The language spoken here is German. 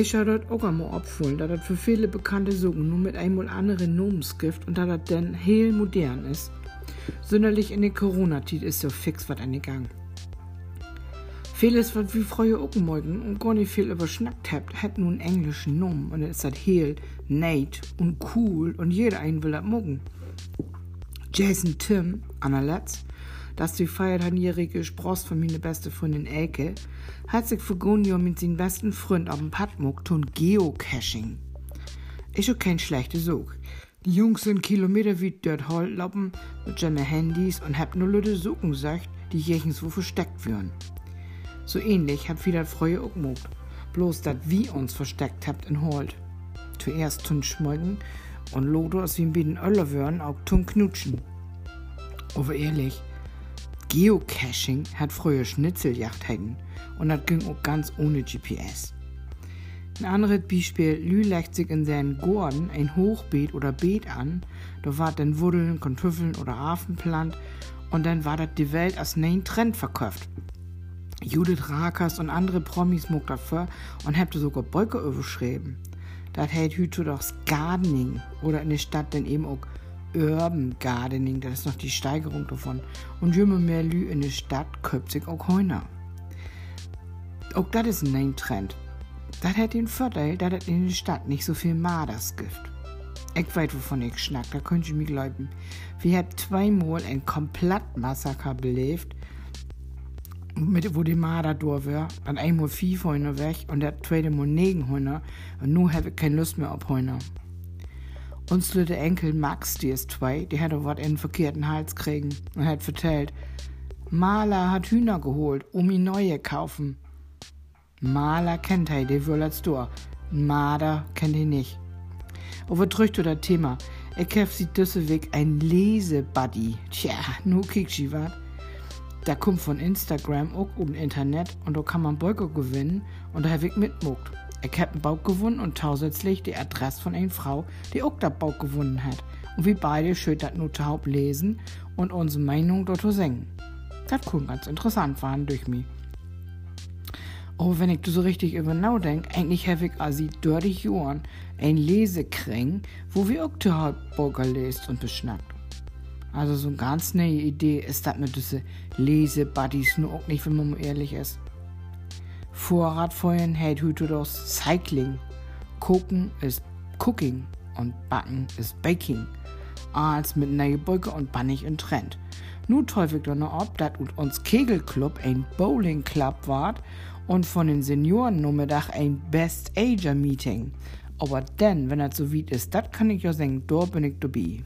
Ich habe dort auch einmal abgeholt, da das für viele bekannte Sogen nur mit einmal anderen Namensgift und da das dann heel modern ist. Sonderlich in der Corona-Zeit ist so fix was angegangen. Vieles, was wir früher auch morgen und gar nicht viel überschnackt habt, hat nun englischen Namen und es ist halt heel, nett und cool und jeder einen will das morgen. Jason Tim, anerletzt, dass die feiert hanjährige Spross von meine beste Freundin Elke, hat sich für Gonio mit seinem besten Freund auf dem Padmuck tun Geocaching. Ist auch kein schlechter Sog. Die Jungs sind Kilometer wie dort laufen mit ihren Handys und hab nur Leute suchen gesagt, die jechenswo versteckt würden. So ähnlich hat wieder Freue auch gemacht. Bloß, dass wir uns versteckt habt in Holt. Zuerst tun schmolken und Lodo aus wie ein bisschen Öller würden auch tun knutschen. Aber ehrlich, Geocaching hat früher Schnitzeljagd hätten und das ging auch ganz ohne GPS. Ein anderes Beispiel, Lü legt sich in seinen Gorden ein Hochbeet oder Beet an, da war dann Wurdeln, Kartoffeln oder Affenplant und dann war das die Welt als neuen Trend verkauft. Judith Rakers und andere Promis muck dafür und hätte sogar Beuke überschrieben. Das hält heute doch Gardening oder in der Stadt dann eben auch Urban Gardening, das ist noch die Steigerung davon. Und jümme mehr Lü in der Stadt köpt sich auch heuna. Auch das ist ein neuen Trend. Das hat den Vorteil, dass das in der Stadt nicht so viel Maders gibt. Ich weiß, wovon ich schnack, da könnt ihr mir glauben. Wir haben zweimal ein Komplettmassaker belebt, mit, wo die Marder durch war. Dann einmal vier Hühner weg und der zweite Mal negen Hühner. Und nun habe ich keine Lust mehr auf Hühner. Unsere Enkel Max, die ist zwei, die hat was in verkehrten Hals kriegen und hat vertellt, Maler hat Hühner geholt, um ihn neue kaufen. Maler kennt er, die will als du. Marder kennt ihn nicht. Aber drückt du das Thema. Ich hab sie düsse Weg ein Lesebuddy. Tja, nu kick sie wat. Da kommt von Instagram auch um Internet und da kann man Beuger gewinnen und da hab ich mitmuckt. Ich hab einen Bauch gewonnen und zusätzlich die Adresse von einer Frau, die auch den Bauch gewonnen hat. Und wir beide schön das taub lesen und unsere Meinung dort singen. Das kann ganz interessant waren durch mich. Oh, wenn ich so richtig über nachdenk, eigentlich habe ich also durch die Jahren ein Lesekring, wo wir auch die Hauptburger lest und beschnackt. Also so eine ganz neue Idee ist das mit diese Lesebuddies nur auch nicht, wenn man mal ehrlich ist. Vorratfeuern hält heute das Cycling. Gucken ist Cooking und Backen ist Baking. Als mit neue Beuge und Bannig in Trend. Nu teufelt doch noch ob, dat uns Kegelclub ein Bowling Club ward und von den Senioren nur Dach ein Best Ager Meeting. Aber denn, wenn das so weit ist, das kann ich ja sagen, da bin ich dabei.